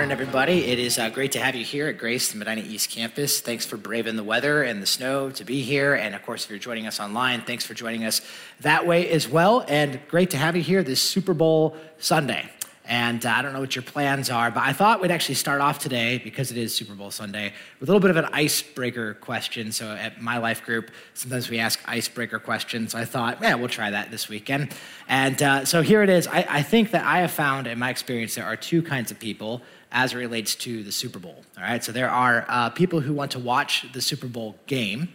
Morning, everybody. It is uh, great to have you here at Grace, the Medina East Campus. Thanks for braving the weather and the snow to be here. And of course, if you're joining us online, thanks for joining us that way as well. And great to have you here this Super Bowl Sunday. And uh, I don't know what your plans are, but I thought we'd actually start off today, because it is Super Bowl Sunday, with a little bit of an icebreaker question. So at my life group, sometimes we ask icebreaker questions. I thought, yeah, we'll try that this weekend. And uh, so here it is. I, I think that I have found in my experience there are two kinds of people as it relates to the Super Bowl. All right, so there are uh, people who want to watch the Super Bowl game,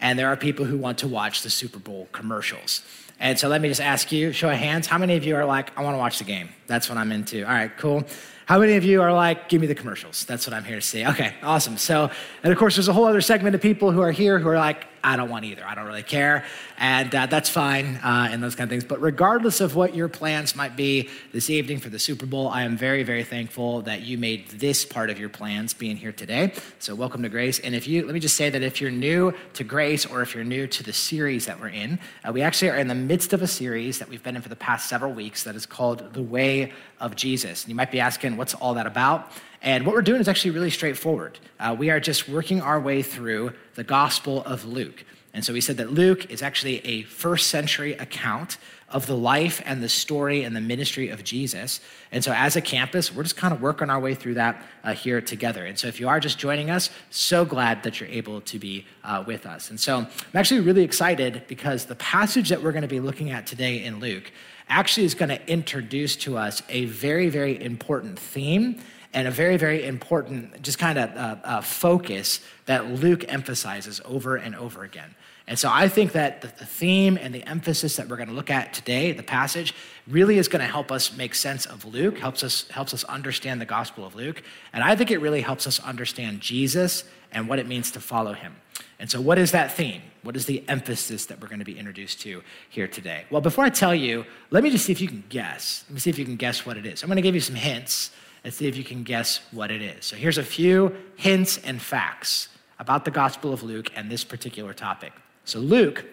and there are people who want to watch the Super Bowl commercials. And so let me just ask you, show of hands, how many of you are like, I want to watch the game? That's what I'm into. All right, cool. How many of you are like, give me the commercials? That's what I'm here to see. Okay, awesome. So, and of course, there's a whole other segment of people who are here who are like, I don't want either. I don't really care. And uh, that's fine uh, and those kind of things. But regardless of what your plans might be this evening for the Super Bowl, I am very, very thankful that you made this part of your plans being here today. So welcome to Grace. And if you, let me just say that if you're new to Grace or if you're new to the series that we're in, uh, we actually are in the midst of a series that we've been in for the past several weeks that is called The Way of Jesus. And you might be asking, what's all that about? And what we're doing is actually really straightforward. Uh, we are just working our way through the Gospel of Luke. And so we said that Luke is actually a first century account of the life and the story and the ministry of Jesus. And so, as a campus, we're just kind of working our way through that uh, here together. And so, if you are just joining us, so glad that you're able to be uh, with us. And so, I'm actually really excited because the passage that we're going to be looking at today in Luke actually is going to introduce to us a very, very important theme and a very, very important, just kind of uh, uh, focus that Luke emphasizes over and over again. And so I think that the theme and the emphasis that we're going to look at today, the passage, really is going to help us make sense of Luke, helps us, helps us understand the Gospel of Luke. And I think it really helps us understand Jesus and what it means to follow him. And so, what is that theme? What is the emphasis that we're going to be introduced to here today? Well, before I tell you, let me just see if you can guess. Let me see if you can guess what it is. I'm going to give you some hints and see if you can guess what it is. So here's a few hints and facts about the Gospel of Luke and this particular topic. So Luke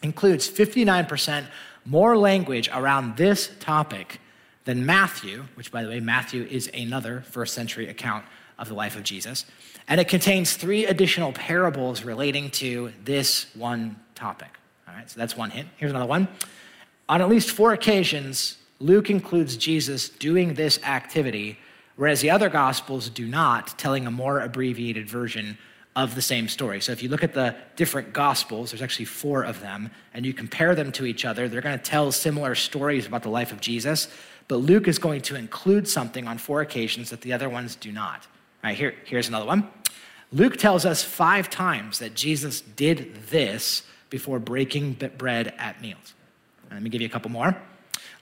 includes 59% more language around this topic than Matthew, which, by the way, Matthew is another first century account of the life of Jesus. And it contains three additional parables relating to this one topic. All right, so that's one hint. Here's another one. On at least four occasions, Luke includes Jesus doing this activity whereas the other gospels do not, telling a more abbreviated version of the same story. So if you look at the different gospels, there's actually four of them, and you compare them to each other, they're going to tell similar stories about the life of Jesus, but Luke is going to include something on four occasions that the other ones do not. All right, here, here's another one. Luke tells us five times that Jesus did this before breaking bread at meals. Let me give you a couple more.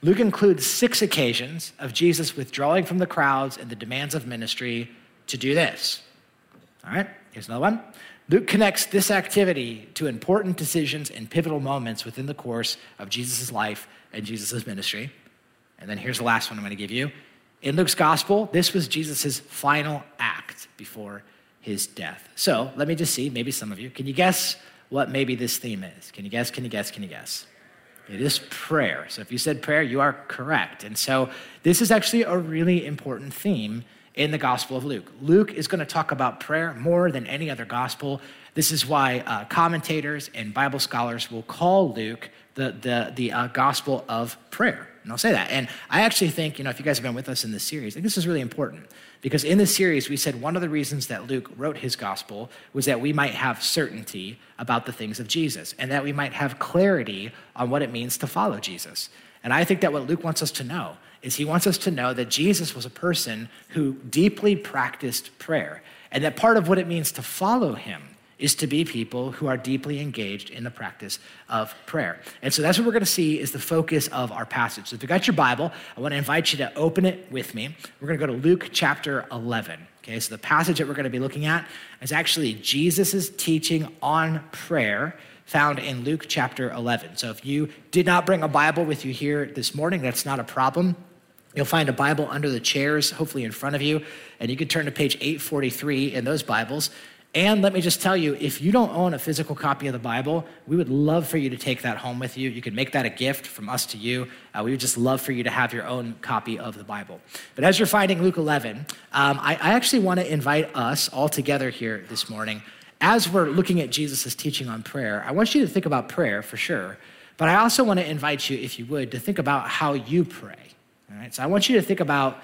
Luke includes six occasions of Jesus withdrawing from the crowds and the demands of ministry to do this. All right, here's another one. Luke connects this activity to important decisions and pivotal moments within the course of Jesus' life and Jesus' ministry. And then here's the last one I'm going to give you. In Luke's gospel, this was Jesus' final act before his death. So let me just see, maybe some of you, can you guess what maybe this theme is? Can you guess? Can you guess? Can you guess? It is prayer. So if you said prayer, you are correct. And so this is actually a really important theme in the Gospel of Luke. Luke is going to talk about prayer more than any other gospel. This is why uh, commentators and Bible scholars will call Luke the, the, the uh, gospel of prayer. And I'll say that. And I actually think, you know, if you guys have been with us in this series, I think this is really important because in this series, we said one of the reasons that Luke wrote his gospel was that we might have certainty about the things of Jesus and that we might have clarity on what it means to follow Jesus. And I think that what Luke wants us to know is he wants us to know that Jesus was a person who deeply practiced prayer and that part of what it means to follow him is to be people who are deeply engaged in the practice of prayer. And so that's what we're going to see is the focus of our passage. So if you've got your Bible, I want to invite you to open it with me. We're going to go to Luke chapter 11. Okay, so the passage that we're going to be looking at is actually Jesus' teaching on prayer found in Luke chapter 11. So if you did not bring a Bible with you here this morning, that's not a problem. You'll find a Bible under the chairs, hopefully in front of you, and you can turn to page 843 in those Bibles. And let me just tell you, if you don't own a physical copy of the Bible, we would love for you to take that home with you. You could make that a gift from us to you. Uh, we would just love for you to have your own copy of the Bible. But as you're finding Luke 11, um, I, I actually want to invite us all together here this morning. As we're looking at Jesus' teaching on prayer, I want you to think about prayer for sure. But I also want to invite you, if you would, to think about how you pray. All right? So I want you to think about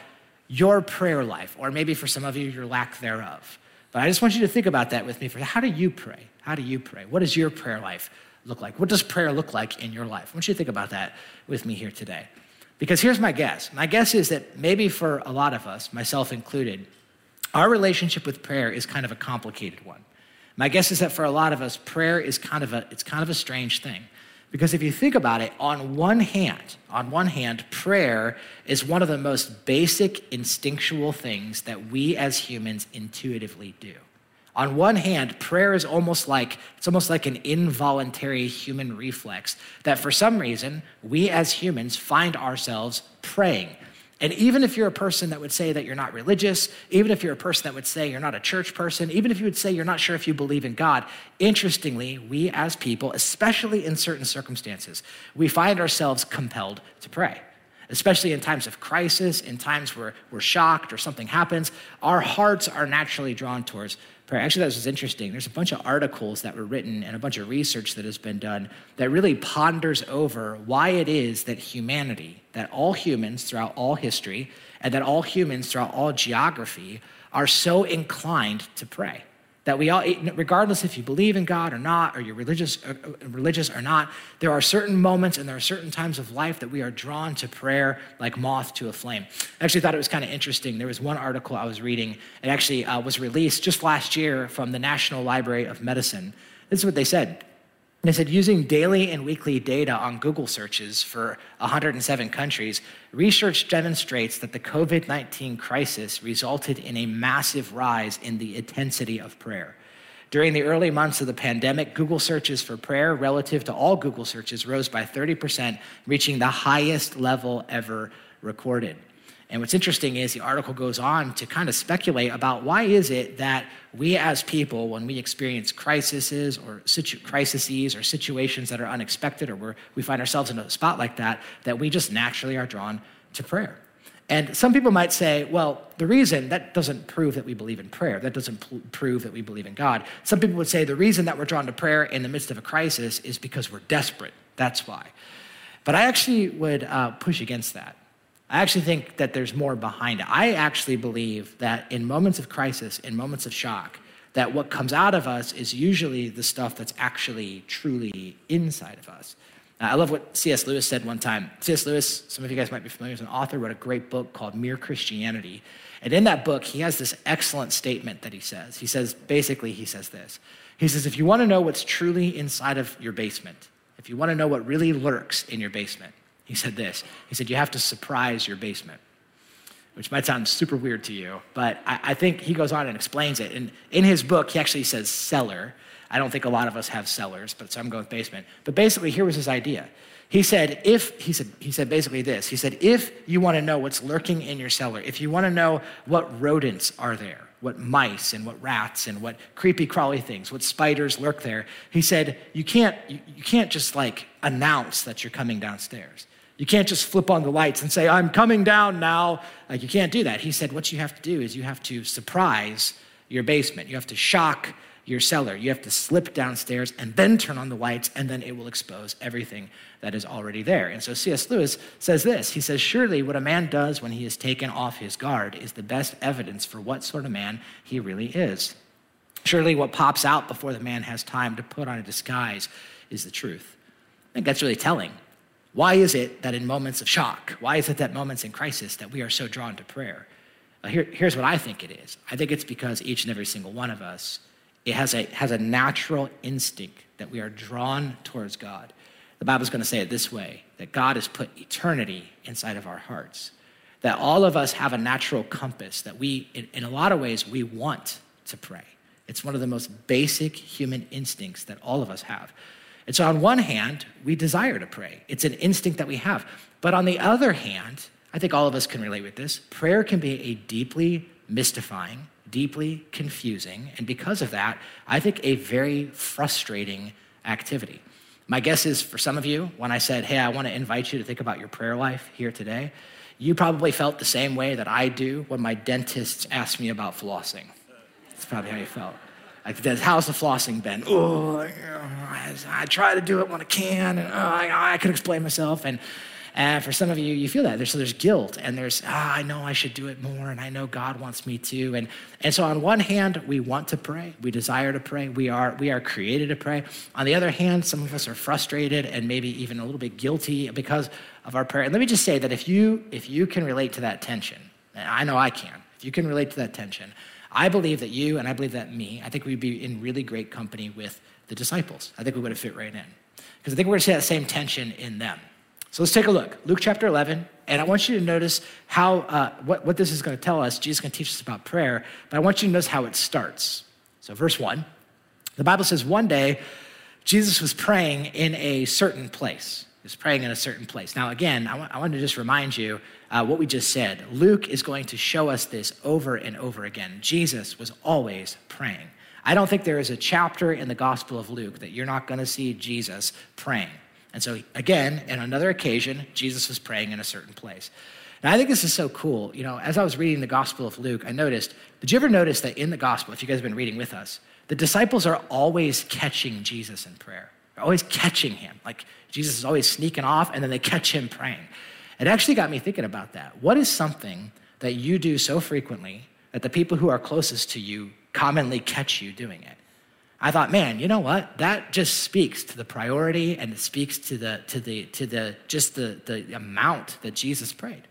your prayer life, or maybe for some of you, your lack thereof. But I just want you to think about that with me for how do you pray? How do you pray? What does your prayer life look like? What does prayer look like in your life? I want you to think about that with me here today. Because here's my guess. My guess is that maybe for a lot of us, myself included, our relationship with prayer is kind of a complicated one. My guess is that for a lot of us, prayer is kind of a, it's kind of a strange thing. Because if you think about it, on one hand, on one hand, prayer is one of the most basic instinctual things that we as humans intuitively do. On one hand, prayer is almost like it's almost like an involuntary human reflex that for some reason we as humans find ourselves praying and even if you're a person that would say that you're not religious, even if you're a person that would say you're not a church person, even if you would say you're not sure if you believe in God, interestingly, we as people, especially in certain circumstances, we find ourselves compelled to pray. Especially in times of crisis, in times where we're shocked or something happens, our hearts are naturally drawn towards prayer. Actually, that was interesting. There's a bunch of articles that were written and a bunch of research that has been done that really ponders over why it is that humanity, that all humans throughout all history, and that all humans throughout all geography are so inclined to pray that we all, regardless if you believe in God or not, or you're religious, or, uh, uh, religious or not, there are certain moments and there are certain times of life that we are drawn to prayer like moth to a flame. I actually thought it was kind of interesting. There was one article I was reading. It actually uh, was released just last year from the National Library of Medicine. This is what they said. They said using daily and weekly data on Google searches for 107 countries, research demonstrates that the COVID 19 crisis resulted in a massive rise in the intensity of prayer. During the early months of the pandemic, Google searches for prayer relative to all Google searches rose by 30%, reaching the highest level ever recorded. And what's interesting is the article goes on to kind of speculate about why is it that we as people, when we experience crises or situ- crises or situations that are unexpected or we find ourselves in a spot like that, that we just naturally are drawn to prayer. And some people might say, well, the reason that doesn't prove that we believe in prayer, that doesn't prove that we believe in God. Some people would say the reason that we're drawn to prayer in the midst of a crisis is because we're desperate. That's why. But I actually would uh, push against that. I actually think that there's more behind it. I actually believe that in moments of crisis, in moments of shock, that what comes out of us is usually the stuff that's actually truly inside of us. I love what C.S. Lewis said one time. C.S. Lewis, some of you guys might be familiar, is an author, wrote a great book called Mere Christianity. And in that book, he has this excellent statement that he says. He says, basically, he says this. He says, if you want to know what's truly inside of your basement, if you want to know what really lurks in your basement, he said this He said, You have to surprise your basement, which might sound super weird to you, but I, I think he goes on and explains it. And in his book, he actually says cellar. I don't think a lot of us have cellars, but so I'm going with basement. But basically, here was his idea. He said, if, he said, he said basically this, he said, if you want to know what's lurking in your cellar, if you want to know what rodents are there, what mice and what rats and what creepy crawly things, what spiders lurk there, he said, you can't, you, you can't just like announce that you're coming downstairs. You can't just flip on the lights and say, I'm coming down now. Like, you can't do that. He said, What you have to do is you have to surprise your basement. You have to shock your cellar. You have to slip downstairs and then turn on the lights, and then it will expose everything that is already there. And so C.S. Lewis says this He says, Surely what a man does when he is taken off his guard is the best evidence for what sort of man he really is. Surely what pops out before the man has time to put on a disguise is the truth. I think that's really telling. Why is it that in moments of shock, why is it that moments in crisis that we are so drawn to prayer? here, here's what I think it is. I think it's because each and every single one of us it has a, has a natural instinct that we are drawn towards God. The Bible's going to say it this way that God has put eternity inside of our hearts. That all of us have a natural compass that we, in, in a lot of ways, we want to pray. It's one of the most basic human instincts that all of us have. And so, on one hand, we desire to pray, it's an instinct that we have. But on the other hand, I think all of us can relate with this. Prayer can be a deeply mystifying, deeply confusing, and because of that, I think a very frustrating activity. My guess is for some of you, when I said, Hey, I want to invite you to think about your prayer life here today, you probably felt the same way that I do when my dentist asked me about flossing. That's probably how you felt. Like, how's the flossing been? Oh, I try to do it when I can, and oh, I, I can explain myself. And and for some of you, you feel that. There's, so there's guilt, and there's, ah, I know I should do it more, and I know God wants me to. And, and so, on one hand, we want to pray. We desire to pray. We are, we are created to pray. On the other hand, some of us are frustrated and maybe even a little bit guilty because of our prayer. And let me just say that if you, if you can relate to that tension, I know I can, if you can relate to that tension, I believe that you and I believe that me, I think we'd be in really great company with the disciples. I think we would have fit right in. Because I think we're going to see that same tension in them. So let's take a look. Luke chapter 11. And I want you to notice how, uh, what, what this is going to tell us. Jesus is going to teach us about prayer, but I want you to notice how it starts. So, verse 1, the Bible says, One day, Jesus was praying in a certain place. He was praying in a certain place. Now, again, I want, I want to just remind you uh, what we just said. Luke is going to show us this over and over again. Jesus was always praying. I don't think there is a chapter in the Gospel of Luke that you're not going to see Jesus praying. And so, again, in another occasion, Jesus was praying in a certain place. Now, I think this is so cool. You know, as I was reading the Gospel of Luke, I noticed, did you ever notice that in the Gospel, if you guys have been reading with us, the disciples are always catching Jesus in prayer. They're always catching him. Like Jesus is always sneaking off, and then they catch him praying. It actually got me thinking about that. What is something that you do so frequently that the people who are closest to you commonly catch you doing it? I thought, man, you know what? That just speaks to the priority and it speaks to the to the to the just the the amount that Jesus prayed.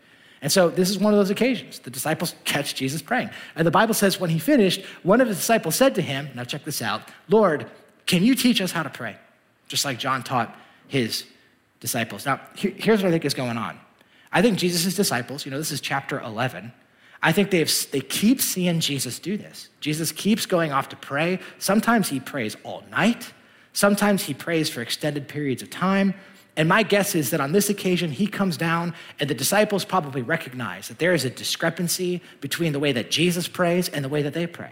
And so this is one of those occasions. The disciples catch Jesus praying. And the Bible says when he finished, one of the disciples said to him, now check this out, Lord, can you teach us how to pray? Just like John taught his disciples. Now, here's what I think is going on. I think Jesus' disciples, you know, this is chapter 11, I think they've, they keep seeing Jesus do this. Jesus keeps going off to pray. Sometimes he prays all night, sometimes he prays for extended periods of time. And my guess is that on this occasion, he comes down, and the disciples probably recognize that there is a discrepancy between the way that Jesus prays and the way that they pray.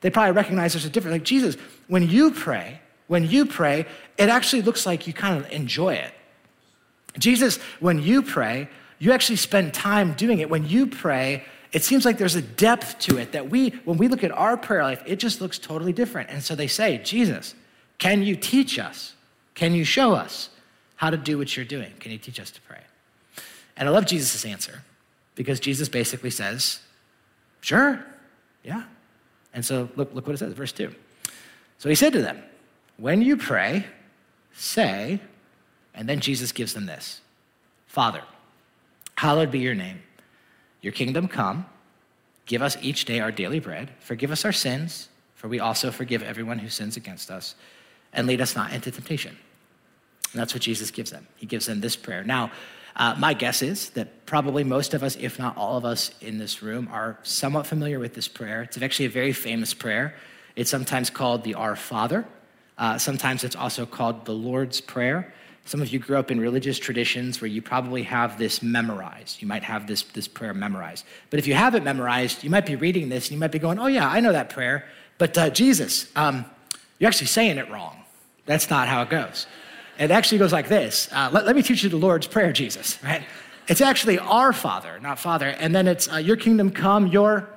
They probably recognize there's a difference. Like, Jesus, when you pray, when you pray, it actually looks like you kind of enjoy it. Jesus, when you pray, you actually spend time doing it. When you pray, it seems like there's a depth to it that we, when we look at our prayer life, it just looks totally different. And so they say, Jesus, can you teach us? Can you show us how to do what you're doing? Can you teach us to pray? And I love Jesus' answer because Jesus basically says, Sure, yeah. And so look, look what it says, verse 2. So he said to them, When you pray, say, and then Jesus gives them this Father, hallowed be your name. Your kingdom come. Give us each day our daily bread. Forgive us our sins, for we also forgive everyone who sins against us. And lead us not into temptation. And that's what Jesus gives them. He gives them this prayer. Now, uh, my guess is that probably most of us, if not all of us in this room, are somewhat familiar with this prayer. It's actually a very famous prayer. It's sometimes called the Our Father. Uh, sometimes it's also called the Lord's Prayer. Some of you grew up in religious traditions where you probably have this memorized. You might have this, this prayer memorized. But if you have it memorized, you might be reading this and you might be going, oh, yeah, I know that prayer. But uh, Jesus, um, you're actually saying it wrong. That's not how it goes. It actually goes like this uh, let, let, me teach you the Lord's Prayer, Jesus, right? It's actually our Father, not Father. And then it's uh, your kingdom come, your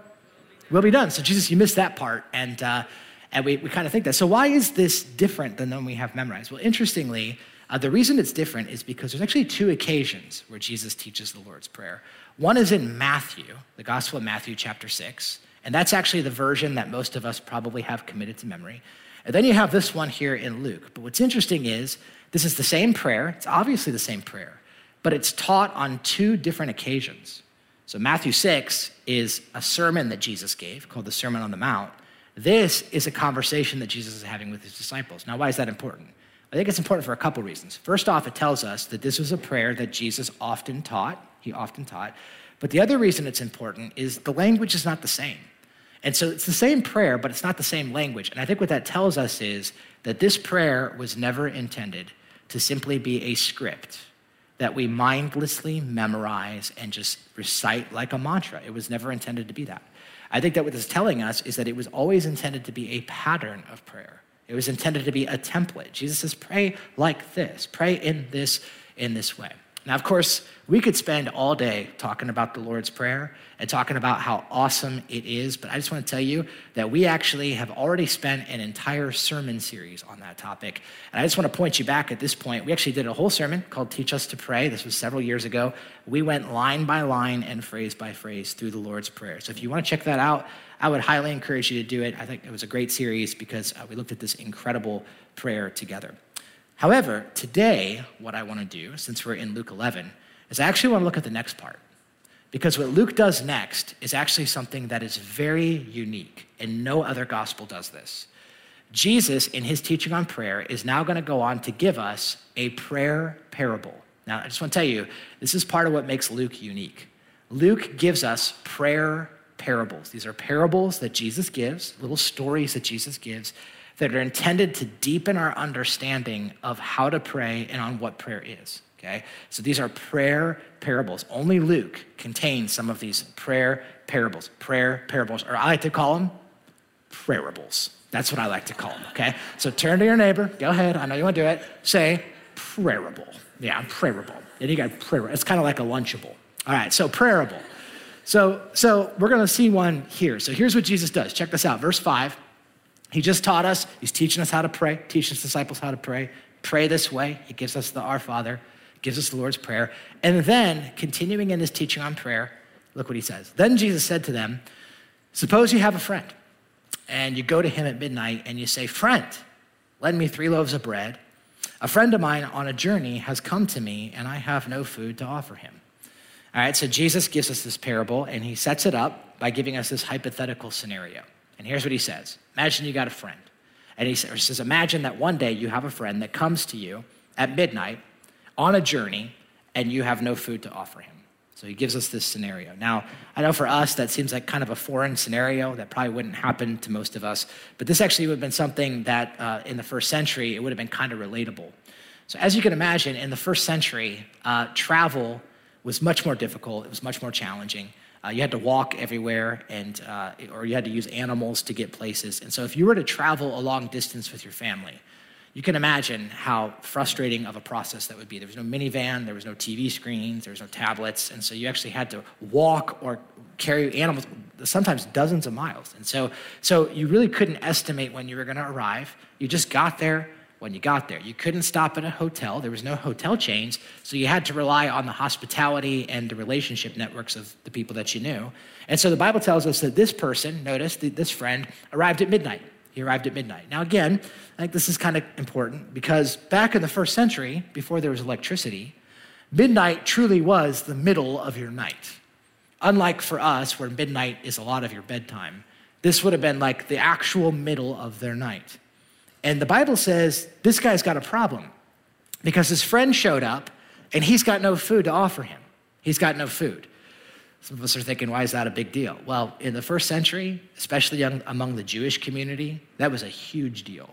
will be done. So, Jesus, you missed that part. And, uh, and we, we kind of think that. So, why is this different than the one we have memorized? Well, interestingly, uh, the reason it's different is because there's actually two occasions where Jesus teaches the Lord's Prayer. One is in Matthew, the Gospel of Matthew, chapter 6, and that's actually the version that most of us probably have committed to memory. And then you have this one here in Luke. But what's interesting is this is the same prayer, it's obviously the same prayer, but it's taught on two different occasions. So Matthew 6 is a sermon that Jesus gave called the Sermon on the Mount. This is a conversation that Jesus is having with his disciples. Now, why is that important? I think it's important for a couple reasons. First off, it tells us that this was a prayer that Jesus often taught, he often taught. But the other reason it's important is the language is not the same. And so it's the same prayer, but it's not the same language. And I think what that tells us is that this prayer was never intended to simply be a script that we mindlessly memorize and just recite like a mantra. It was never intended to be that. I think that what this is telling us is that it was always intended to be a pattern of prayer. It was intended to be a template. Jesus says, pray like this, pray in this, in this way. Now, of course, we could spend all day talking about the Lord's Prayer and talking about how awesome it is, but I just want to tell you that we actually have already spent an entire sermon series on that topic. And I just want to point you back at this point. We actually did a whole sermon called Teach Us to Pray. This was several years ago. We went line by line and phrase by phrase through the Lord's Prayer. So if you want to check that out, I would highly encourage you to do it. I think it was a great series because uh, we looked at this incredible prayer together. However, today, what I want to do, since we're in Luke 11, is I actually want to look at the next part. Because what Luke does next is actually something that is very unique, and no other gospel does this. Jesus, in his teaching on prayer, is now going to go on to give us a prayer parable. Now, I just want to tell you, this is part of what makes Luke unique. Luke gives us prayer parables. These are parables that Jesus gives, little stories that Jesus gives that are intended to deepen our understanding of how to pray and on what prayer is. Okay? So these are prayer parables. Only Luke contains some of these prayer parables. Prayer parables, or I like to call them prayerables. That's what I like to call them, okay? So turn to your neighbor. Go ahead. I know you want to do it. Say prayerable. Yeah, prayerable. And you got prayer. It's kind of like a lunchable. All right, so prayerable. So, so we're going to see one here. So here's what Jesus does. Check this out. Verse 5. He just taught us, he's teaching us how to pray, teaching his disciples how to pray. Pray this way. He gives us the Our Father, gives us the Lord's Prayer. And then, continuing in his teaching on prayer, look what he says. Then Jesus said to them, Suppose you have a friend, and you go to him at midnight and you say, Friend, lend me three loaves of bread. A friend of mine on a journey has come to me, and I have no food to offer him. All right, so Jesus gives us this parable, and he sets it up by giving us this hypothetical scenario. And here's what he says Imagine you got a friend. And he says, Imagine that one day you have a friend that comes to you at midnight on a journey and you have no food to offer him. So he gives us this scenario. Now, I know for us that seems like kind of a foreign scenario that probably wouldn't happen to most of us, but this actually would have been something that uh, in the first century it would have been kind of relatable. So, as you can imagine, in the first century, uh, travel was much more difficult, it was much more challenging. Uh, you had to walk everywhere, and uh, or you had to use animals to get places. And so, if you were to travel a long distance with your family, you can imagine how frustrating of a process that would be. There was no minivan, there was no TV screens, there was no tablets, and so you actually had to walk or carry animals sometimes dozens of miles. And so, so you really couldn't estimate when you were going to arrive. You just got there, when you got there. You couldn't stop at a hotel, there was no hotel chains, so you had to rely on the hospitality and the relationship networks of the people that you knew. And so the Bible tells us that this person, notice this friend, arrived at midnight. He arrived at midnight. Now, again, I think this is kind of important because back in the first century, before there was electricity, midnight truly was the middle of your night. Unlike for us, where midnight is a lot of your bedtime, this would have been like the actual middle of their night. And the Bible says this guy's got a problem because his friend showed up and he's got no food to offer him. He's got no food. Some of us are thinking, why is that a big deal? Well, in the first century, especially among the Jewish community, that was a huge deal.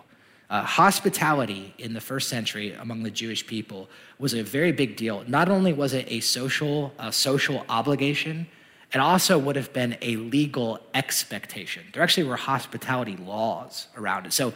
Uh, hospitality in the first century among the Jewish people was a very big deal. Not only was it a social, a social obligation, it also would have been a legal expectation. There actually were hospitality laws around it. So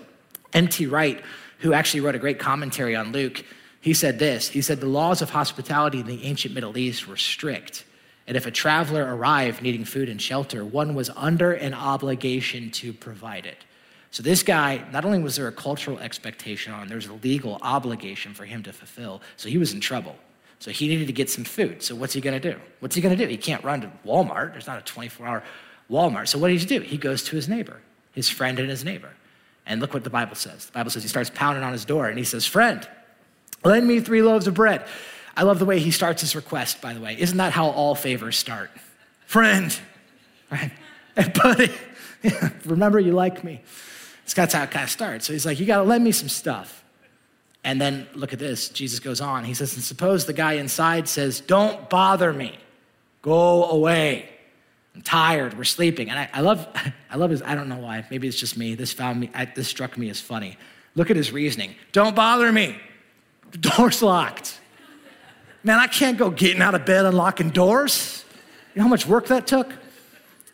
N.T. Wright, who actually wrote a great commentary on Luke, he said this He said, The laws of hospitality in the ancient Middle East were strict. And if a traveler arrived needing food and shelter, one was under an obligation to provide it. So this guy, not only was there a cultural expectation on, there was a legal obligation for him to fulfill. So he was in trouble. So he needed to get some food. So what's he going to do? What's he going to do? He can't run to Walmart. There's not a 24 hour Walmart. So what does he do? He goes to his neighbor, his friend and his neighbor. And look what the Bible says. The Bible says he starts pounding on his door and he says, Friend, lend me three loaves of bread. I love the way he starts his request, by the way. Isn't that how all favors start? Friend, right? Hey, buddy, remember you like me. That's how it kind of starts. So he's like, You got to lend me some stuff. And then look at this. Jesus goes on. He says, And suppose the guy inside says, Don't bother me, go away. I'm tired. We're sleeping. And I, I, love, I love his, I don't know why. Maybe it's just me. This found me, I, this struck me as funny. Look at his reasoning. Don't bother me. The door's locked. Man, I can't go getting out of bed, and unlocking doors. You know how much work that took?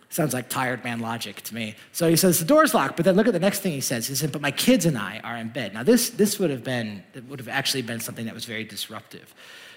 Sounds like tired man logic to me. So he says, the door's locked, but then look at the next thing he says. He said, but my kids and I are in bed. Now this, this would have been, would have actually been something that was very disruptive.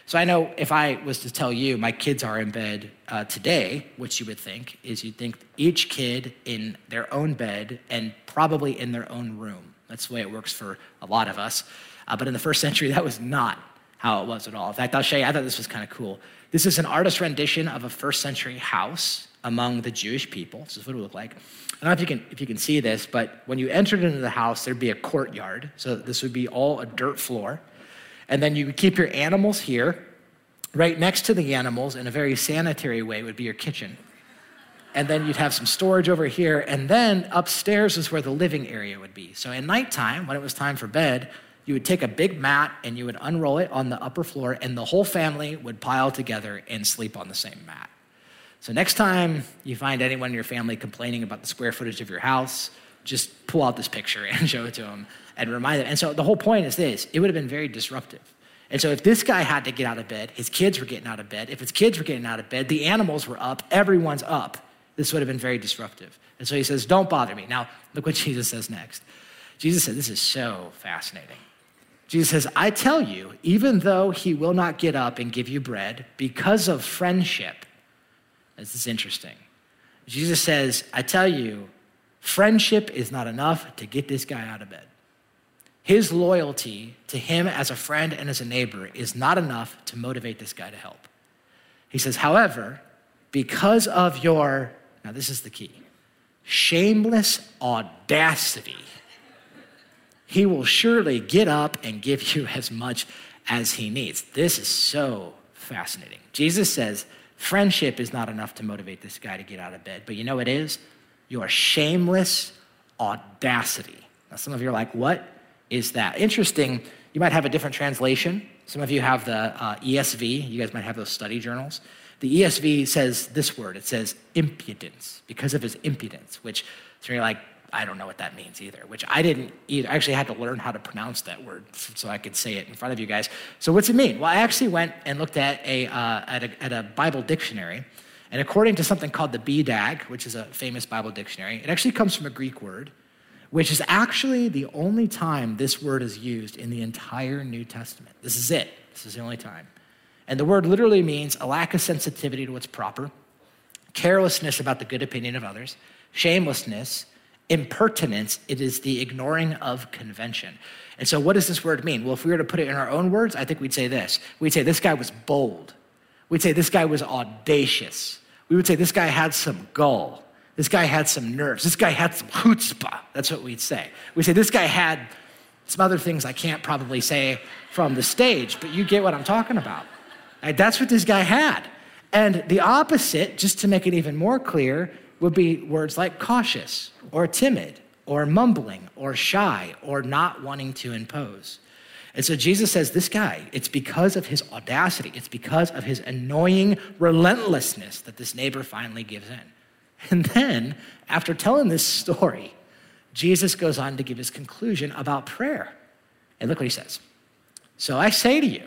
So I know if I was to tell you my kids are in bed uh, today, what you would think is you'd think each kid in their own bed and probably in their own room. That's the way it works for a lot of us. Uh, but in the first century, that was not how it was at all. In fact, I'll show you, I thought this was kind of cool. This is an artist rendition of a first century house among the Jewish people. This is what it would look like. I don't know if you can if you can see this, but when you entered into the house, there'd be a courtyard. So this would be all a dirt floor. And then you would keep your animals here. Right next to the animals, in a very sanitary way, would be your kitchen. And then you'd have some storage over here. And then upstairs is where the living area would be. So at nighttime, when it was time for bed, you would take a big mat and you would unroll it on the upper floor, and the whole family would pile together and sleep on the same mat. So next time you find anyone in your family complaining about the square footage of your house, just pull out this picture and show it to them and remind them. And so the whole point is this it would have been very disruptive. And so if this guy had to get out of bed, his kids were getting out of bed. If his kids were getting out of bed, the animals were up, everyone's up. This would have been very disruptive. And so he says, Don't bother me. Now, look what Jesus says next. Jesus said, This is so fascinating. Jesus says, I tell you, even though he will not get up and give you bread because of friendship, this is interesting. Jesus says, I tell you, friendship is not enough to get this guy out of bed. His loyalty to him as a friend and as a neighbor is not enough to motivate this guy to help. He says, however, because of your, now this is the key, shameless audacity, he will surely get up and give you as much as he needs. This is so fascinating. Jesus says, Friendship is not enough to motivate this guy to get out of bed. But you know it is? Your shameless audacity. Now, some of you are like, what is that? Interesting. You might have a different translation. Some of you have the uh, ESV. You guys might have those study journals. The ESV says this word it says impudence, because of his impudence, which so you're like, I don't know what that means either, which I didn't either. I actually had to learn how to pronounce that word so I could say it in front of you guys. So, what's it mean? Well, I actually went and looked at a, uh, at a, at a Bible dictionary. And according to something called the BDAG, which is a famous Bible dictionary, it actually comes from a Greek word, which is actually the only time this word is used in the entire New Testament. This is it. This is the only time. And the word literally means a lack of sensitivity to what's proper, carelessness about the good opinion of others, shamelessness, impertinence, it is the ignoring of convention. And so, what does this word mean? Well, if we were to put it in our own words, I think we'd say this. We'd say this guy was bold. We'd say this guy was audacious. We would say this guy had some gall. This guy had some nerves. This guy had some chutzpah. That's what we'd say. We'd say this guy had some other things I can't probably say from the stage, but you get what I'm talking about. Right? That's what this guy had. And the opposite, just to make it even more clear, would be words like cautious or timid or mumbling or shy or not wanting to impose. And so Jesus says, This guy, it's because of his audacity, it's because of his annoying relentlessness that this neighbor finally gives in. And then, after telling this story, Jesus goes on to give his conclusion about prayer. And look what he says. So I say to you,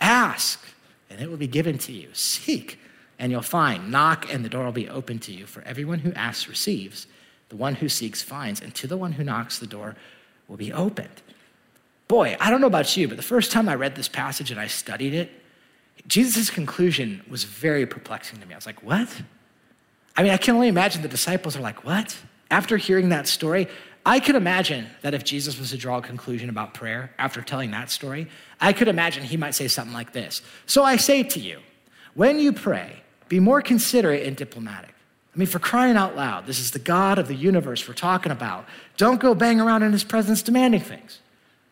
ask, and it will be given to you. Seek, and you'll find. Knock, and the door will be open to you. For everyone who asks receives, the one who seeks finds, and to the one who knocks, the door will be opened. Boy, I don't know about you, but the first time I read this passage and I studied it, Jesus' conclusion was very perplexing to me. I was like, what? I mean, I can only imagine the disciples are like, what? After hearing that story, I could imagine that if Jesus was to draw a conclusion about prayer after telling that story, I could imagine he might say something like this So I say to you, when you pray, be more considerate and diplomatic. I mean, for crying out loud, this is the God of the universe we're talking about. Don't go bang around in his presence demanding things.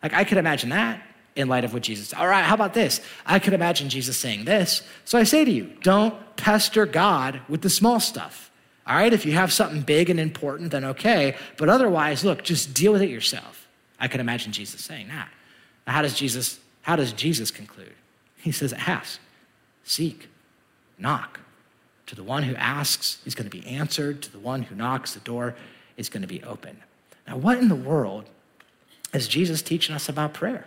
Like, I could imagine that in light of what Jesus All right, how about this? I could imagine Jesus saying this. So I say to you, don't pester God with the small stuff. All right, if you have something big and important, then okay. But otherwise, look, just deal with it yourself. I could imagine Jesus saying that. Now, how does Jesus, how does Jesus conclude? He says, ask, seek, knock. To the one who asks is going to be answered. To the one who knocks, the door is going to be open. Now, what in the world is Jesus teaching us about prayer?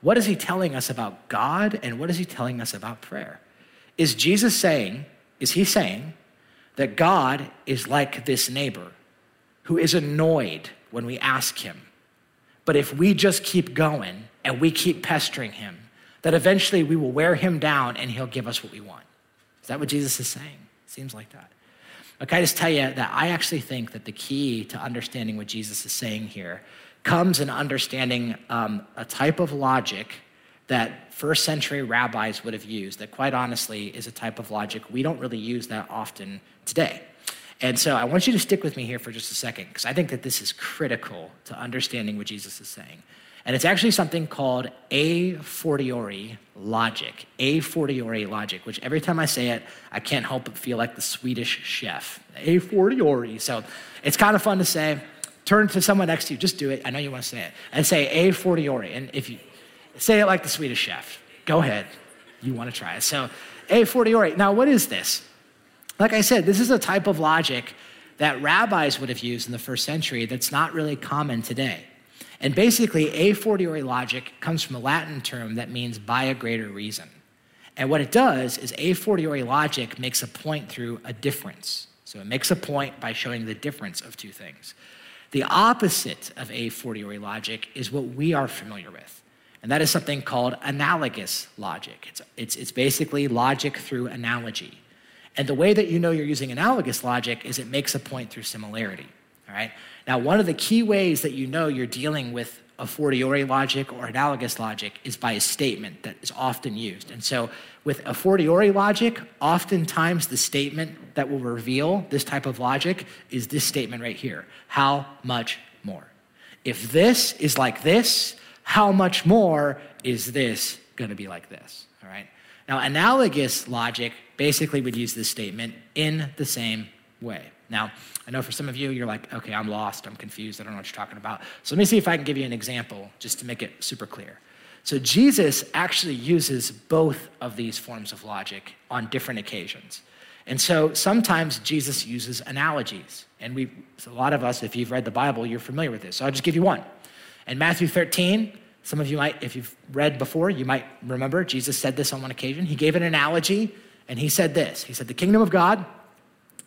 What is he telling us about God and what is he telling us about prayer? Is Jesus saying, is he saying that God is like this neighbor who is annoyed when we ask him. But if we just keep going and we keep pestering him, that eventually we will wear him down and he'll give us what we want. Is that what Jesus is saying? Seems like that. But I just tell you that I actually think that the key to understanding what Jesus is saying here comes in understanding um, a type of logic that first century rabbis would have used, that quite honestly is a type of logic we don't really use that often today. And so I want you to stick with me here for just a second, because I think that this is critical to understanding what Jesus is saying. And it's actually something called a fortiori logic. A fortiori logic, which every time I say it, I can't help but feel like the Swedish chef. A fortiori. So it's kind of fun to say. Turn to someone next to you, just do it. I know you want to say it. And say a fortiori. And if you say it like the Swedish chef, go ahead. You want to try it. So a fortiori. Now, what is this? Like I said, this is a type of logic that rabbis would have used in the first century that's not really common today. And basically, a fortiori logic comes from a Latin term that means by a greater reason. And what it does is a fortiori logic makes a point through a difference. So it makes a point by showing the difference of two things. The opposite of a fortiori logic is what we are familiar with. And that is something called analogous logic. It's, it's, it's basically logic through analogy. And the way that you know you're using analogous logic is it makes a point through similarity. All right? Now, one of the key ways that you know you're dealing with a fortiori logic or analogous logic is by a statement that is often used. And so, with a fortiori logic, oftentimes the statement that will reveal this type of logic is this statement right here How much more? If this is like this, how much more is this going to be like this? All right? Now, analogous logic basically would use this statement in the same way. Now, I know for some of you, you're like, okay, I'm lost, I'm confused, I don't know what you're talking about. So let me see if I can give you an example just to make it super clear. So Jesus actually uses both of these forms of logic on different occasions. And so sometimes Jesus uses analogies. And we, a lot of us, if you've read the Bible, you're familiar with this. So I'll just give you one. In Matthew 13, some of you might, if you've read before, you might remember Jesus said this on one occasion. He gave an analogy and he said this He said, The kingdom of God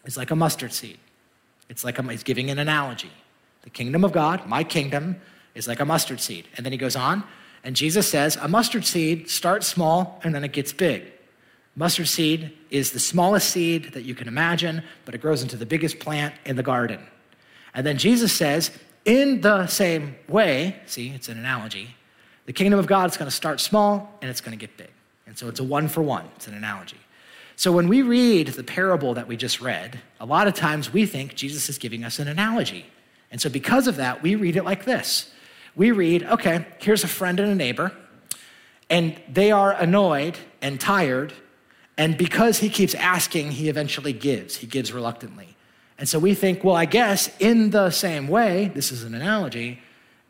is like a mustard seed. It's like a, he's giving an analogy. The kingdom of God, my kingdom, is like a mustard seed. And then he goes on, and Jesus says, A mustard seed starts small and then it gets big. Mustard seed is the smallest seed that you can imagine, but it grows into the biggest plant in the garden. And then Jesus says, in the same way, see, it's an analogy, the kingdom of God is going to start small and it's going to get big. And so it's a one for one, it's an analogy. So when we read the parable that we just read, a lot of times we think Jesus is giving us an analogy. And so because of that, we read it like this. We read, okay, here's a friend and a neighbor, and they are annoyed and tired, and because he keeps asking, he eventually gives. He gives reluctantly. And so we think, well, I guess in the same way, this is an analogy,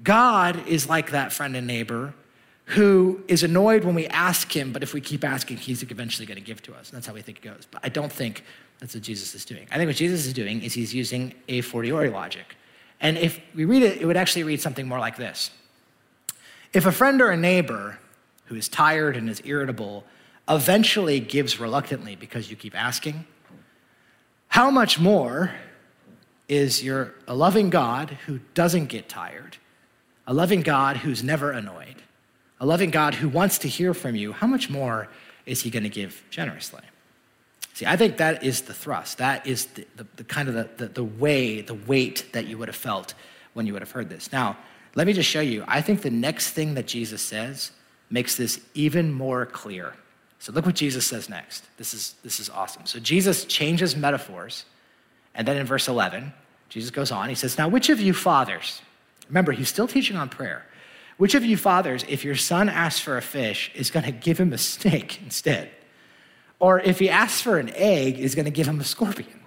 God is like that friend and neighbor who is annoyed when we ask him, but if we keep asking, he's eventually going to give to us. And that's how we think it goes. But I don't think that's what Jesus is doing. I think what Jesus is doing is he's using a fortiori logic. And if we read it, it would actually read something more like this If a friend or a neighbor who is tired and is irritable eventually gives reluctantly because you keep asking, how much more is your a loving God who doesn't get tired, a loving God who's never annoyed, a loving God who wants to hear from you? How much more is he going to give generously? See, I think that is the thrust. That is the, the, the kind of the, the, the way, the weight that you would have felt when you would have heard this. Now, let me just show you. I think the next thing that Jesus says makes this even more clear. So look what Jesus says next. This is, this is awesome. So Jesus changes metaphors. And then in verse 11, Jesus goes on. He says, Now, which of you fathers, remember, he's still teaching on prayer. Which of you fathers, if your son asks for a fish, is going to give him a snake instead? Or if he asks for an egg, is going to give him a scorpion?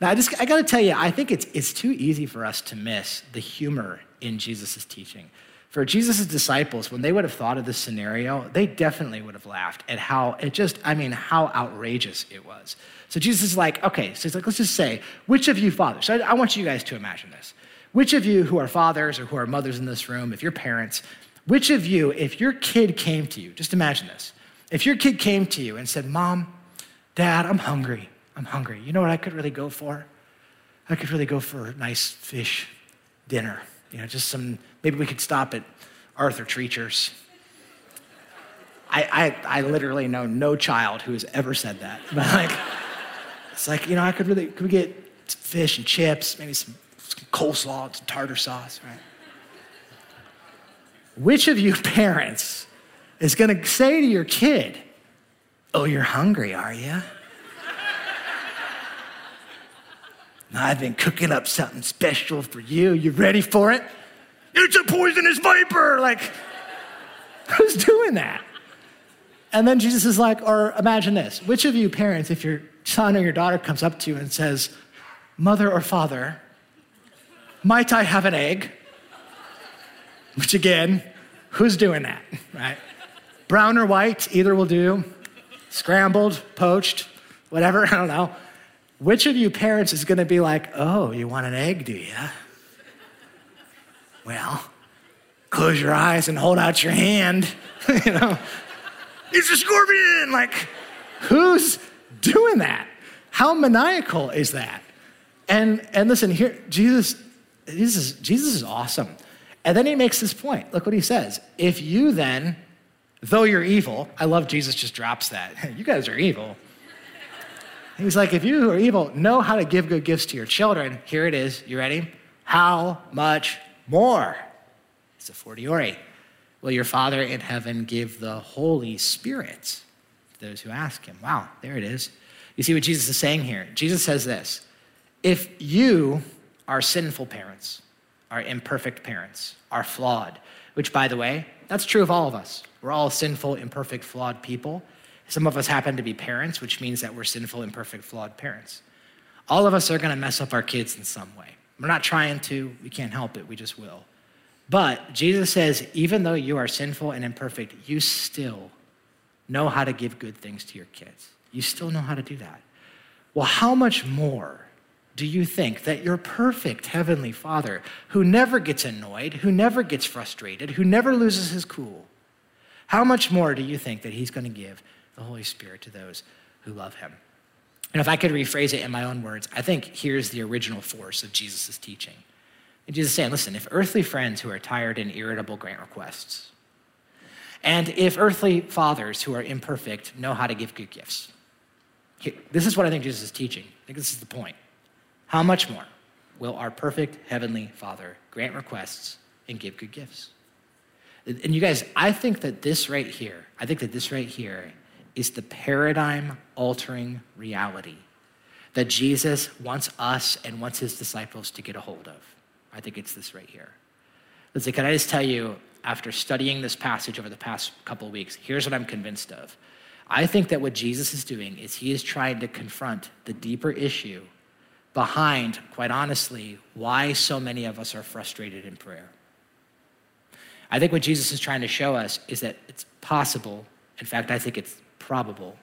Now, I just, I got to tell you, I think it's, it's too easy for us to miss the humor in Jesus' teaching. For Jesus' disciples, when they would have thought of this scenario, they definitely would have laughed at how it just, I mean, how outrageous it was. So Jesus is like, okay, so he's like, let's just say, which of you fathers, so I, I want you guys to imagine this. Which of you who are fathers or who are mothers in this room, if you're parents, which of you, if your kid came to you, just imagine this. If your kid came to you and said, Mom, Dad, I'm hungry. I'm hungry. You know what I could really go for? I could really go for a nice fish dinner. You know, just some, maybe we could stop at Arthur Treacher's. I, I, I literally know no child who has ever said that. But like, it's like, you know, I could really, could we get fish and chips, maybe some, coleslaw, some tartar sauce, right? Which of you parents is going to say to your kid, Oh, you're hungry, are you? I've been cooking up something special for you. You ready for it? It's a poisonous viper. Like, who's doing that? And then Jesus is like, or imagine this which of you parents, if your son or your daughter comes up to you and says, Mother or father, might I have an egg? Which again, who's doing that, right? Brown or white, either will do. Scrambled, poached, whatever, I don't know. Which of you parents is going to be like, oh, you want an egg, do you? Well, close your eyes and hold out your hand. you know, it's a scorpion. Like, who's doing that? How maniacal is that? And and listen, here, Jesus, Jesus, Jesus is awesome. And then he makes this point. Look what he says. If you then, though you're evil, I love Jesus just drops that. you guys are evil. He's like, if you who are evil know how to give good gifts to your children, here it is. You ready? How much more? It's a fortiori. Will your Father in heaven give the Holy Spirit to those who ask him? Wow, there it is. You see what Jesus is saying here? Jesus says this If you are sinful parents, our imperfect parents, are flawed, which, by the way, that's true of all of us. We're all sinful, imperfect, flawed people. Some of us happen to be parents, which means that we're sinful, imperfect, flawed parents. All of us are going to mess up our kids in some way. We're not trying to, we can't help it, we just will. But Jesus says, even though you are sinful and imperfect, you still know how to give good things to your kids. You still know how to do that. Well, how much more do you think that your perfect Heavenly Father, who never gets annoyed, who never gets frustrated, who never loses his cool, how much more do you think that He's going to give the Holy Spirit to those who love him. And if I could rephrase it in my own words, I think here's the original force of Jesus' teaching. And Jesus is saying, listen, if earthly friends who are tired and irritable grant requests, and if earthly fathers who are imperfect know how to give good gifts, this is what I think Jesus is teaching. I think this is the point. How much more will our perfect heavenly Father grant requests and give good gifts? And you guys, I think that this right here, I think that this right here is the paradigm altering reality that Jesus wants us and wants his disciples to get a hold of. I think it's this right here. Listen, can I just tell you, after studying this passage over the past couple weeks, here's what I'm convinced of. I think that what Jesus is doing is he is trying to confront the deeper issue behind, quite honestly, why so many of us are frustrated in prayer. I think what Jesus is trying to show us is that it's possible, in fact, I think it's probable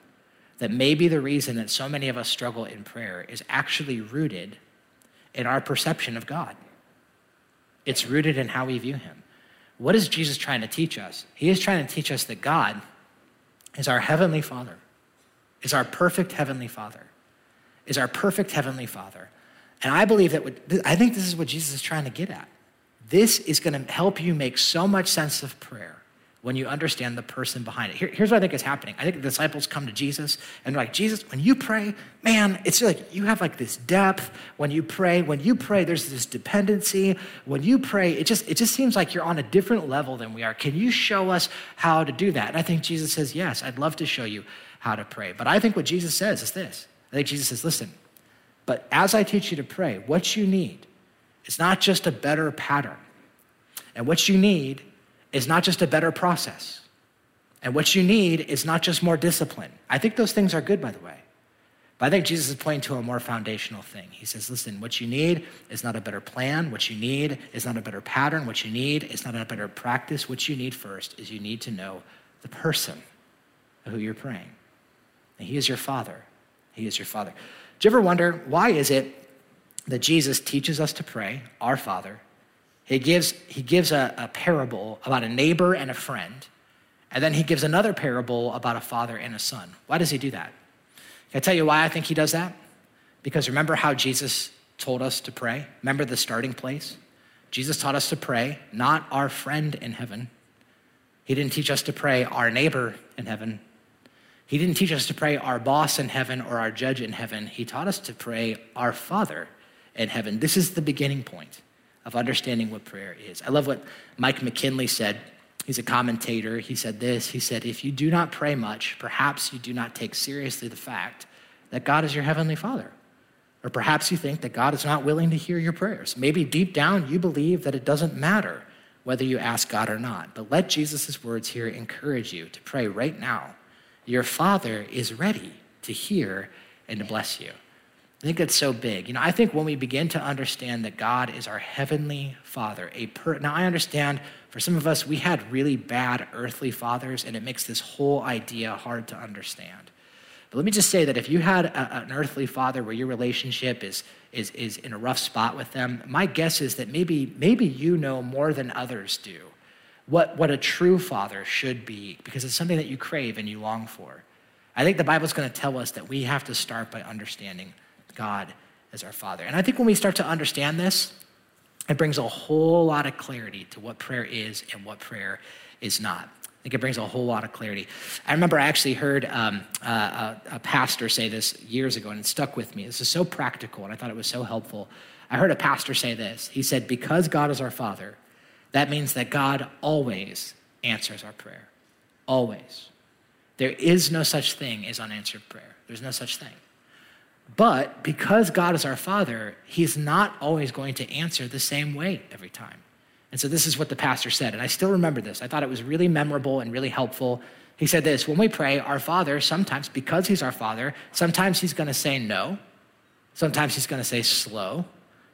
that maybe the reason that so many of us struggle in prayer is actually rooted in our perception of God. It's rooted in how we view Him. What is Jesus trying to teach us? He is trying to teach us that God is our Heavenly Father, is our perfect Heavenly Father, is our perfect Heavenly Father. And I believe that, what, I think this is what Jesus is trying to get at. This is going to help you make so much sense of prayer when you understand the person behind it. Here, here's what I think is happening. I think the disciples come to Jesus and they're like, Jesus, when you pray, man, it's like you have like this depth. When you pray, when you pray, there's this dependency. When you pray, it just it just seems like you're on a different level than we are. Can you show us how to do that? And I think Jesus says, Yes, I'd love to show you how to pray. But I think what Jesus says is this. I think Jesus says, listen, but as I teach you to pray, what you need is not just a better pattern. And what you need is not just a better process. And what you need is not just more discipline. I think those things are good, by the way. But I think Jesus is pointing to a more foundational thing. He says, listen, what you need is not a better plan. What you need is not a better pattern. What you need is not a better practice. What you need first is you need to know the person who you're praying. And he is your father. He is your father. Do you ever wonder why is it that Jesus teaches us to pray, our Father, he gives, he gives a, a parable about a neighbor and a friend, and then he gives another parable about a father and a son. Why does he do that? Can I tell you why I think he does that? Because remember how Jesus told us to pray? Remember the starting place? Jesus taught us to pray, not our friend in heaven. He didn't teach us to pray our neighbor in heaven. He didn't teach us to pray our boss in heaven or our judge in heaven. He taught us to pray our Father in heaven. This is the beginning point of understanding what prayer is. I love what Mike McKinley said. He's a commentator. He said this He said, If you do not pray much, perhaps you do not take seriously the fact that God is your heavenly Father. Or perhaps you think that God is not willing to hear your prayers. Maybe deep down you believe that it doesn't matter whether you ask God or not. But let Jesus' words here encourage you to pray right now. Your Father is ready to hear and to bless you. I think that's so big. You know, I think when we begin to understand that God is our heavenly Father, a per- now I understand for some of us we had really bad earthly fathers, and it makes this whole idea hard to understand. But let me just say that if you had a, an earthly father where your relationship is, is, is in a rough spot with them, my guess is that maybe, maybe you know more than others do what, what a true father should be because it's something that you crave and you long for. I think the Bible's going to tell us that we have to start by understanding God as our Father. And I think when we start to understand this, it brings a whole lot of clarity to what prayer is and what prayer is not. I think it brings a whole lot of clarity. I remember I actually heard um, uh, a, a, pastor say this years ago, and it stuck with me. This is so practical, and I thought it was so helpful. I heard a pastor say this. He said, Because God is our Father, that means that God always answers our prayer. Always. There is no such thing as unanswered prayer, there's no such thing. But because God is our Father, He's not always going to answer the same way every time. And so this is what the pastor said. And I still remember this. I thought it was really memorable and really helpful. He said this When we pray, our Father, sometimes, because He's our Father, sometimes He's going to say no. Sometimes He's going to say slow.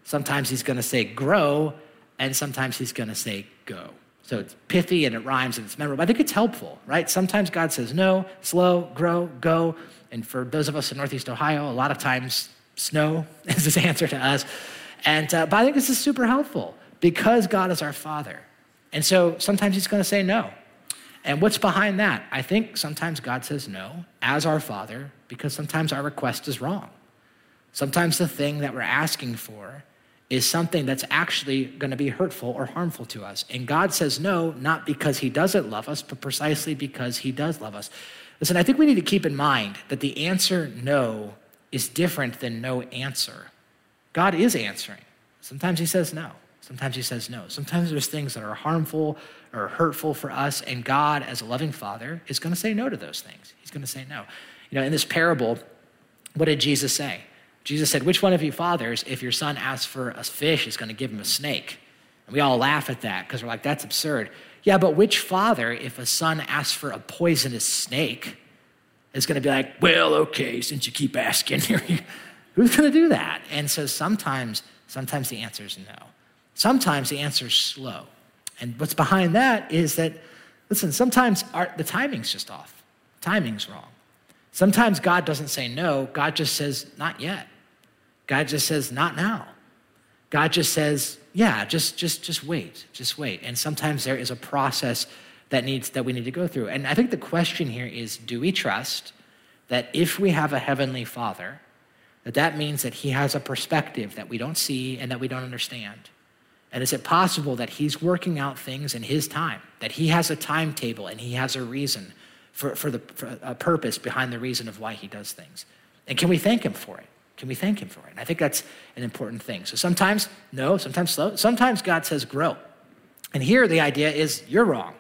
Sometimes He's going to say grow. And sometimes He's going to say go. So it's pithy and it rhymes and it's memorable. I think it's helpful, right? Sometimes God says no, slow, grow, go. And for those of us in Northeast Ohio, a lot of times snow is his answer to us. And, uh, but I think this is super helpful because God is our Father. And so sometimes He's going to say no. And what's behind that? I think sometimes God says no as our Father because sometimes our request is wrong. Sometimes the thing that we're asking for is something that's actually going to be hurtful or harmful to us. And God says no, not because He doesn't love us, but precisely because He does love us. Listen, I think we need to keep in mind that the answer no is different than no answer. God is answering. Sometimes He says no. Sometimes he says no. Sometimes there's things that are harmful or hurtful for us, and God, as a loving father, is going to say no to those things. He's going to say no. You know, in this parable, what did Jesus say? Jesus said, Which one of you fathers, if your son asks for a fish, is going to give him a snake? And we all laugh at that because we're like, That's absurd. Yeah, but which father, if a son asks for a poisonous snake, is going to be like, Well, okay, since you keep asking, who's going to do that? And so sometimes, sometimes the answer is no. Sometimes the answer is slow. And what's behind that is that, listen, sometimes our, the timing's just off. Timing's wrong. Sometimes God doesn't say no, God just says, not yet. God just says, not now. God just says, yeah, just, just, just wait, just wait. And sometimes there is a process that needs that we need to go through. And I think the question here is, do we trust that if we have a heavenly Father, that that means that He has a perspective that we don't see and that we don't understand? And is it possible that he's working out things in his time, that he has a timetable and he has a reason for, for, the, for a purpose behind the reason of why he does things? And can we thank him for it? Can we thank him for it? And I think that's an important thing. So sometimes, no, sometimes slow. Sometimes God says, grow. And here the idea is, you're wrong.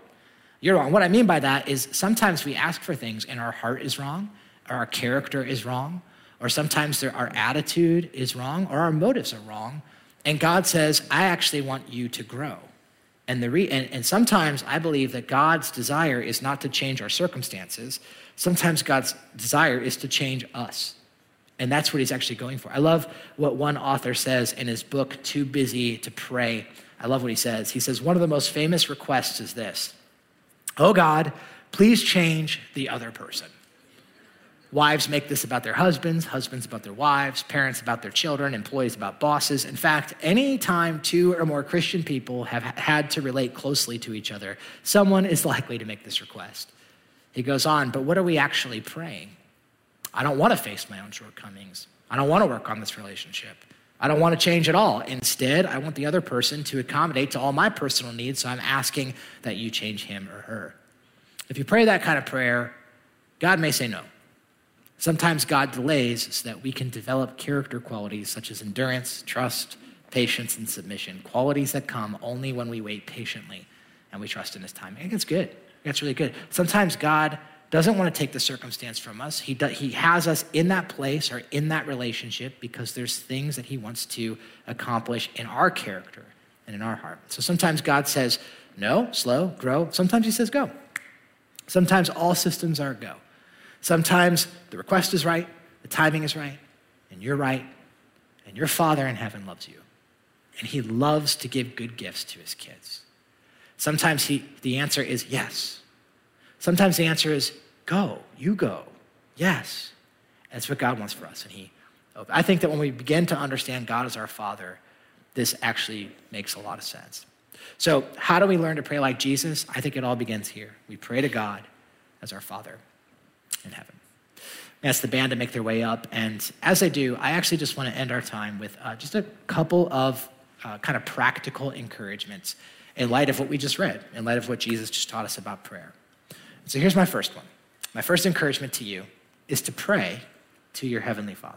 You're wrong. What I mean by that is sometimes we ask for things and our heart is wrong, or our character is wrong, or sometimes our attitude is wrong, or our motives are wrong. And God says, I actually want you to grow. And, the re- and, and sometimes I believe that God's desire is not to change our circumstances. Sometimes God's desire is to change us. And that's what he's actually going for. I love what one author says in his book, Too Busy to Pray. I love what he says. He says, One of the most famous requests is this Oh God, please change the other person. Wives make this about their husbands, husbands about their wives, parents about their children, employees about bosses. In fact, any time two or more Christian people have had to relate closely to each other, someone is likely to make this request. He goes on, but what are we actually praying? I don't want to face my own shortcomings. I don't want to work on this relationship. I don't want to change at all. Instead, I want the other person to accommodate to all my personal needs, so I'm asking that you change him or her. If you pray that kind of prayer, God may say no. Sometimes God delays so that we can develop character qualities such as endurance, trust, patience, and submission, qualities that come only when we wait patiently and we trust in his timing. I think it's good. That's really good. Sometimes God doesn't want to take the circumstance from us. He, does, he has us in that place or in that relationship because there's things that He wants to accomplish in our character and in our heart. So sometimes God says, no, slow, grow. Sometimes He says, go. Sometimes all systems are go. Sometimes the request is right, the timing is right, and you're right, and your Father in heaven loves you. And He loves to give good gifts to His kids. Sometimes he, the answer is yes. Sometimes the answer is go, you go. Yes. And That's what God wants for us. And he I think that when we begin to understand God as our Father, this actually makes a lot of sense. So, how do we learn to pray like Jesus? I think it all begins here. We pray to God as our Father in heaven. Ask the band to make their way up. And as they do, I actually just want to end our time with uh, just a couple of uh, kind of practical encouragements in light of what we just read, in light of what Jesus just taught us about prayer. So here's my first one. My first encouragement to you is to pray to your heavenly Father,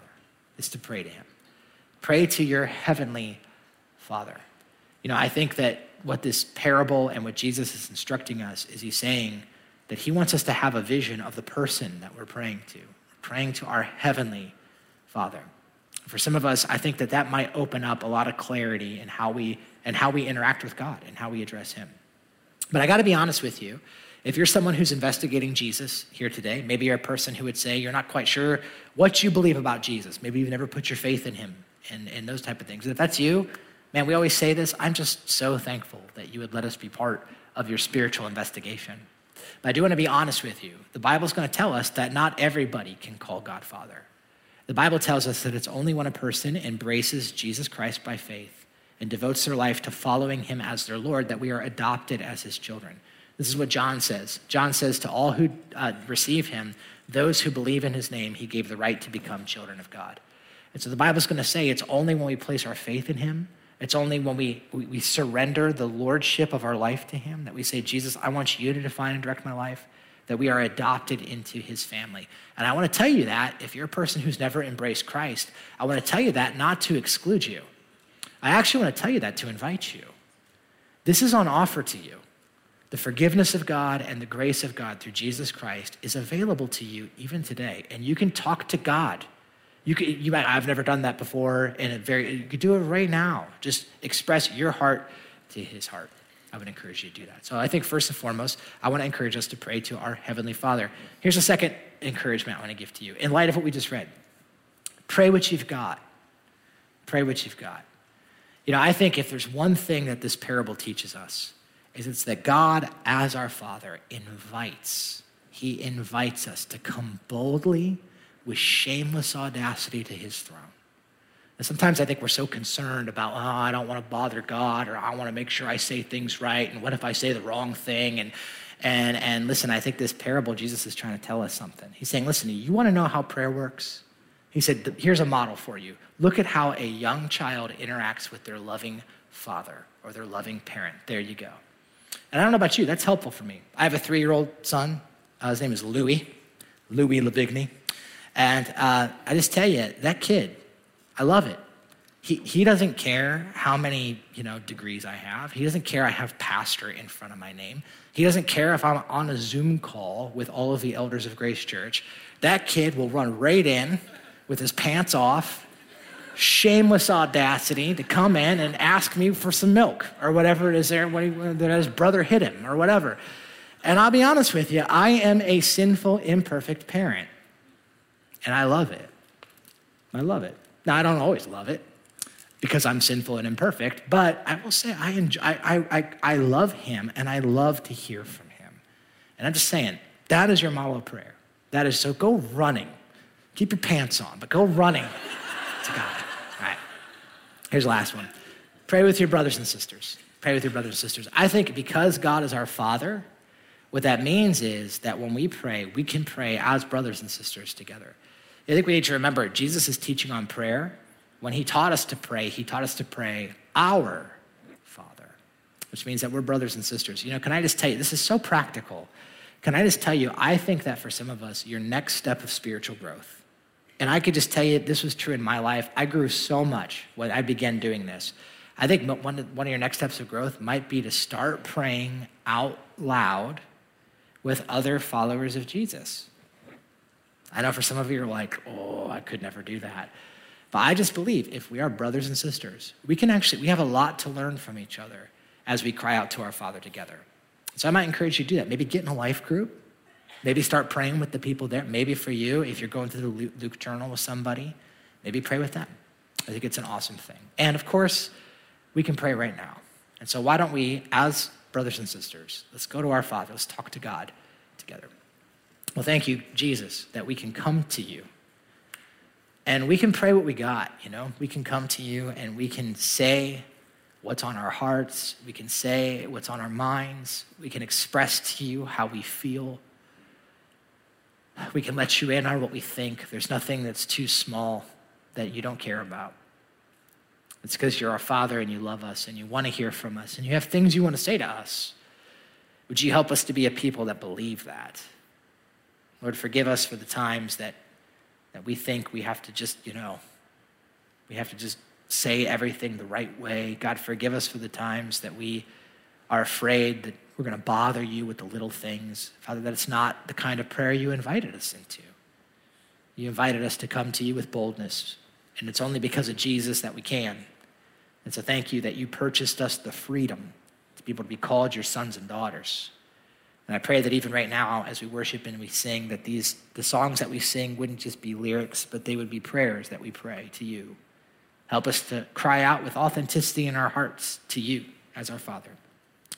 is to pray to him. Pray to your heavenly Father. You know, I think that what this parable and what Jesus is instructing us is he's saying that he wants us to have a vision of the person that we're praying to, praying to our heavenly Father. For some of us, I think that that might open up a lot of clarity in how we and how we interact with God and how we address him. But I got to be honest with you, if you're someone who's investigating Jesus here today, maybe you're a person who would say you're not quite sure what you believe about Jesus. Maybe you've never put your faith in him and, and those type of things. And if that's you, man, we always say this. I'm just so thankful that you would let us be part of your spiritual investigation. But I do want to be honest with you. The Bible's going to tell us that not everybody can call God Father. The Bible tells us that it's only when a person embraces Jesus Christ by faith and devotes their life to following him as their Lord that we are adopted as his children. This is what John says. John says, To all who uh, receive him, those who believe in his name, he gave the right to become children of God. And so the Bible's going to say it's only when we place our faith in him, it's only when we, we, we surrender the lordship of our life to him that we say, Jesus, I want you to define and direct my life, that we are adopted into his family. And I want to tell you that if you're a person who's never embraced Christ, I want to tell you that not to exclude you. I actually want to tell you that to invite you. This is on offer to you. The forgiveness of God and the grace of God through Jesus Christ is available to you even today. And you can talk to God. You, can, you might, I've never done that before, and very, you could do it right now. Just express your heart to his heart. I would encourage you to do that. So I think first and foremost, I want to encourage us to pray to our Heavenly Father. Here's a second encouragement I want to give to you. In light of what we just read, pray what you've got. Pray what you've got. You know, I think if there's one thing that this parable teaches us, is it's that God, as our Father, invites, He invites us to come boldly with shameless audacity to His throne. And sometimes I think we're so concerned about, oh, I don't want to bother God, or I want to make sure I say things right, and what if I say the wrong thing? And, and, and listen, I think this parable, Jesus is trying to tell us something. He's saying, listen, you want to know how prayer works? He said, here's a model for you. Look at how a young child interacts with their loving father or their loving parent. There you go. And I don't know about you, that's helpful for me. I have a three year old son. Uh, his name is Louis, Louis Lavigny. And uh, I just tell you, that kid, I love it. He, he doesn't care how many you know degrees I have. He doesn't care I have pastor in front of my name. He doesn't care if I'm on a Zoom call with all of the elders of Grace Church. That kid will run right in with his pants off shameless audacity to come in and ask me for some milk or whatever it is there that his brother hit him or whatever. And I'll be honest with you, I am a sinful, imperfect parent. And I love it. I love it. Now, I don't always love it because I'm sinful and imperfect, but I will say I, enjoy, I, I, I love him and I love to hear from him. And I'm just saying, that is your model of prayer. That is so go running. Keep your pants on, but go running to God. Here's the last one. Pray with your brothers and sisters. Pray with your brothers and sisters. I think because God is our Father, what that means is that when we pray, we can pray as brothers and sisters together. I think we need to remember Jesus is teaching on prayer. When he taught us to pray, he taught us to pray, Our Father, which means that we're brothers and sisters. You know, can I just tell you, this is so practical. Can I just tell you, I think that for some of us, your next step of spiritual growth, and I could just tell you this was true in my life. I grew so much when I began doing this. I think one of, your next steps of growth might be to start praying out loud with other followers of Jesus. I know for some of you are like, oh, I could never do that. But I just believe if we are brothers and sisters, we can actually, we have a lot to learn from each other as we cry out to our Father together. So I might encourage you to do that. Maybe get in a life group. Maybe start praying with the people there. Maybe for you, if you're going through the Luke journal with somebody, maybe pray with them. I think it's an awesome thing. And of course, we can pray right now. And so why don't we, as brothers and sisters, let's go to our Father, let's talk to God together. Well, thank you, Jesus, that we can come to you. And we can pray what we got, you know? We can come to you and we can say what's on our hearts. We can say what's on our minds. We can express to you how we feel. We can let you in on what we think. There's nothing that's too small that you don't care about. It's because you're our Father and you love us and you want to hear from us and you have things you want to say to us. Would you help us to be a people that believe that? Lord, forgive us for the times that, that we think we have to just, you know, we have to just say everything the right way. God, forgive us for the times that we are afraid that we're going to bother you with the little things. Father, that it's not the kind of prayer you invited us into. You invited us to come to you with boldness, and it's only because of Jesus that we can. And so thank you that you purchased us the freedom to be able to be called your sons and daughters. And I pray that even right now, as we worship and we sing, that these the songs that we sing wouldn't just be lyrics, but they would be prayers that we pray to you. Help us to cry out with authenticity in our hearts to you as our Father.